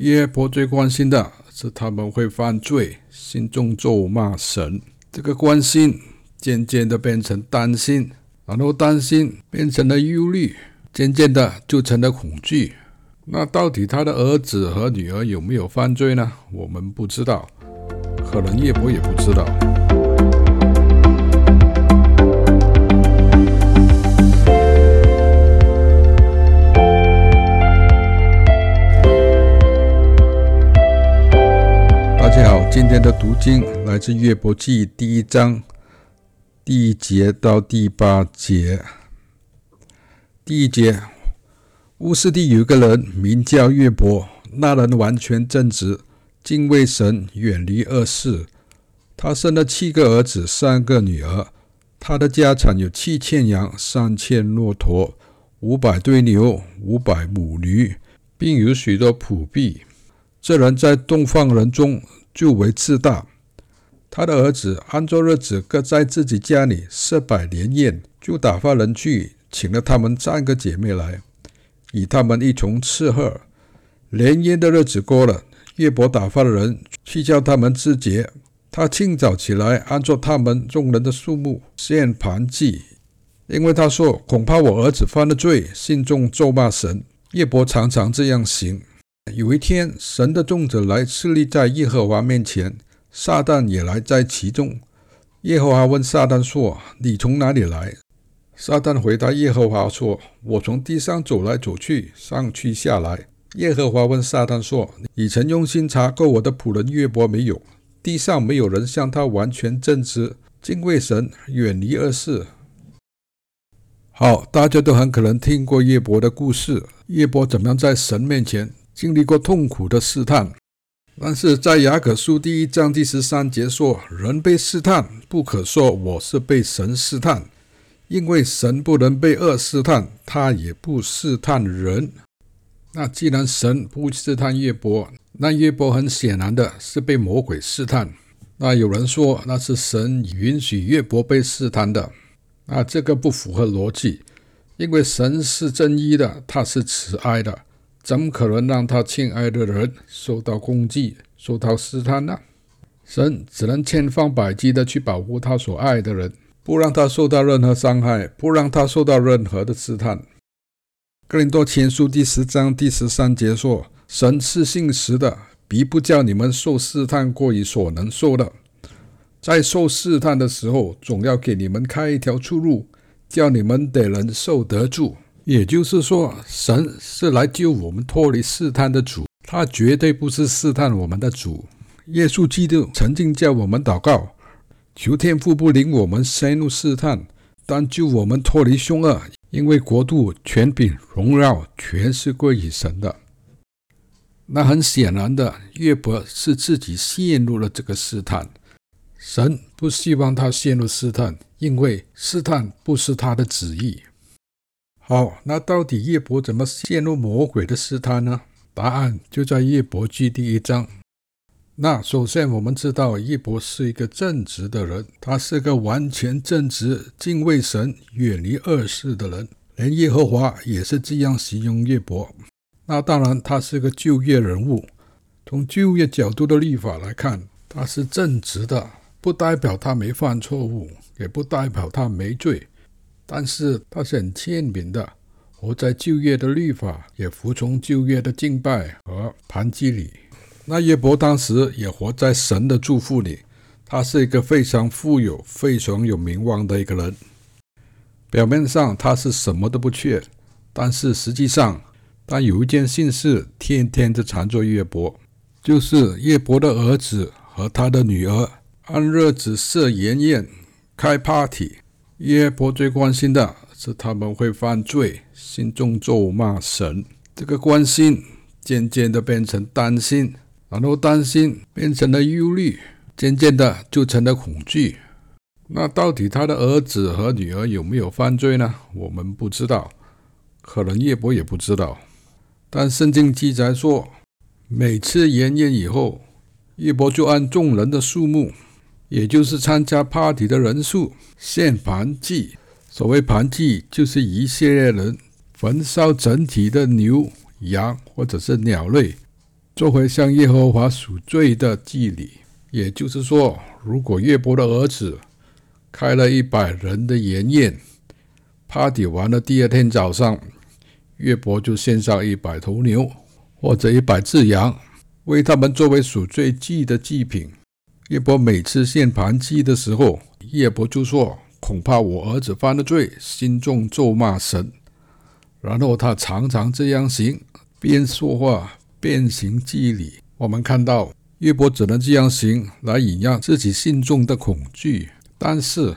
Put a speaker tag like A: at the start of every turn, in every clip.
A: 约伯最关心的是他们会犯罪，心中咒骂神。这个关心渐渐的变成担心，然后担心变成了忧虑，渐渐的就成了恐惧。那到底他的儿子和女儿有没有犯罪呢？我们不知道，可能约伯也不知道。今天的读经来自约伯记第一章第一节到第八节。第一节。乌斯地有个人名叫约伯，那人完全正直，敬畏神，远离恶事。他生了七个儿子，三个女儿。他的家产有七千羊，三千骆驼，五百对牛，五百母驴，并有许多仆婢。这人在东方人中就为自大。他的儿子按着日子各在自己家里设摆年宴，就打发人去请了他们三个姐妹来。与他们一同吃喝，年宴的日子过了，叶伯打发人去叫他们自洁。他清早起来，按照他们众人的数目献盘祭，因为他说：“恐怕我儿子犯了罪，心中咒骂神。”叶伯常常这样行。有一天，神的众子来侍立在耶和华面前，撒旦也来在其中。耶和华问撒旦说：“你从哪里来？”撒旦回答耶和华说：“我从地上走来走去，上去下来。”耶和华问撒旦说：“你曾用心查过我的仆人约伯没有？地上没有人像他完全正直，敬畏神，远离恶事。”好，大家都很可能听过约伯的故事，约伯怎么样在神面前经历过痛苦的试探。但是在雅各书第一章第十三节说：“人被试探，不可说我是被神试探。”因为神不能被恶试探，他也不试探人。那既然神不试探约伯，那约伯很显然的是被魔鬼试探。那有人说那是神允许约伯被试探的，那这个不符合逻辑。因为神是正义的，他是慈爱的，怎么可能让他亲爱的人受到攻击、受到试探呢？神只能千方百计的去保护他所爱的人。不让他受到任何伤害，不让他受到任何的试探。哥林多前书第十章第十三节说：“神是信实的，必不叫你们受试探过于所能受的。在受试探的时候，总要给你们开一条出路，叫你们得能受得住。”也就是说，神是来救我们脱离试探的主，他绝对不是试探我们的主。耶稣基督曾经叫我们祷告。求天父不领我们深入试探，但救我们脱离凶恶，因为国度、权柄、荣耀全是归于神的。那很显然的，约伯是自己陷入了这个试探。神不希望他陷入试探，因为试探不是他的旨意。好，那到底约伯怎么陷入魔鬼的试探呢？答案就在约伯记第一章。那首先，我们知道约伯是一个正直的人，他是个完全正直、敬畏神、远离恶事的人。连耶和华也是这样形容叶伯。那当然，他是个旧约人物。从旧约角度的立法来看，他是正直的，不代表他没犯错误，也不代表他没罪。但是他是很谦卑的，活在旧约的律法，也服从旧约的敬拜和盘祭礼。那约伯当时也活在神的祝福里，他是一个非常富有、非常有名望的一个人。表面上他是什么都不缺，但是实际上，他有一件心事天天的缠着约伯，就是约伯的儿子和他的女儿按日子设筵宴、开 party。约伯最关心的是他们会犯罪，心中咒骂神。这个关心渐渐的变成担心。然后担心变成了忧虑，渐渐的就成了恐惧。那到底他的儿子和女儿有没有犯罪呢？我们不知道，可能约伯也不知道。但圣经记载说，每次筵宴以后，约伯就按众人的数目，也就是参加 party 的人数，献盘祭。所谓盘祭，就是一系列人焚烧整体的牛、羊或者是鸟类。作为向耶和华赎罪的祭礼。也就是说，如果约伯的儿子开了一百人的筵宴，party 完了，第二天早上，约伯就献上一百头牛或者一百只羊，为他们作为赎罪祭的祭品。叶伯每次献燔祭的时候，叶伯就说：“恐怕我儿子犯了罪，心中咒骂神。”然后他常常这样行，边说话边行祭礼。我们看到。叶伯只能这样行来隐压自己心中的恐惧，但是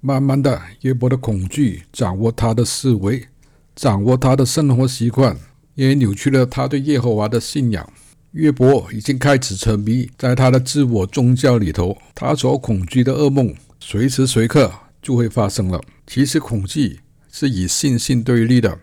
A: 慢慢的，叶伯的恐惧掌握他的思维，掌握他的生活习惯，也扭曲了他对耶和华的信仰。约伯已经开始沉迷在他的自我宗教里头，他所恐惧的噩梦随时随刻就会发生了。其实恐惧是与信心对立的，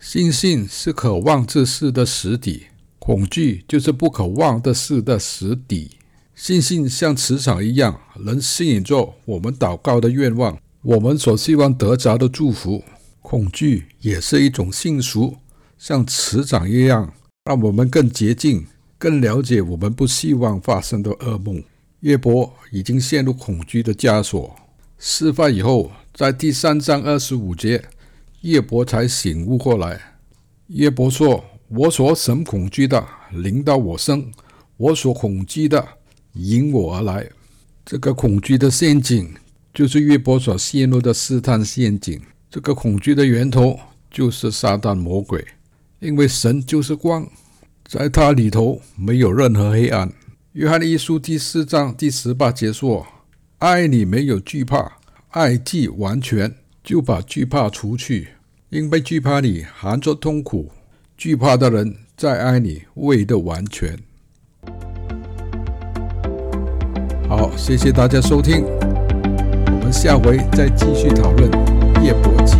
A: 信心是可望之事的实底。恐惧就是不可望的事的实底。信心像磁场一样，能吸引着我们祷告的愿望，我们所希望得着的祝福。恐惧也是一种信俗，像磁场一样，让我们更接近、更了解我们不希望发生的噩梦。约伯已经陷入恐惧的枷锁。事发以后，在第三章二十五节，约伯才醒悟过来。约伯说。我所神恐惧的临到我身，我所恐惧的迎我而来。这个恐惧的陷阱，就是约伯所陷入的试探陷阱。这个恐惧的源头，就是撒旦魔鬼。因为神就是光，在他里头没有任何黑暗。约翰一书第四章第十八节说：“爱你没有惧怕，爱既完全，就把惧怕除去，因为惧怕你含着痛苦。”惧怕的人在爱你未得完全。好，谢谢大家收听，我们下回再继续讨论《夜伯记》。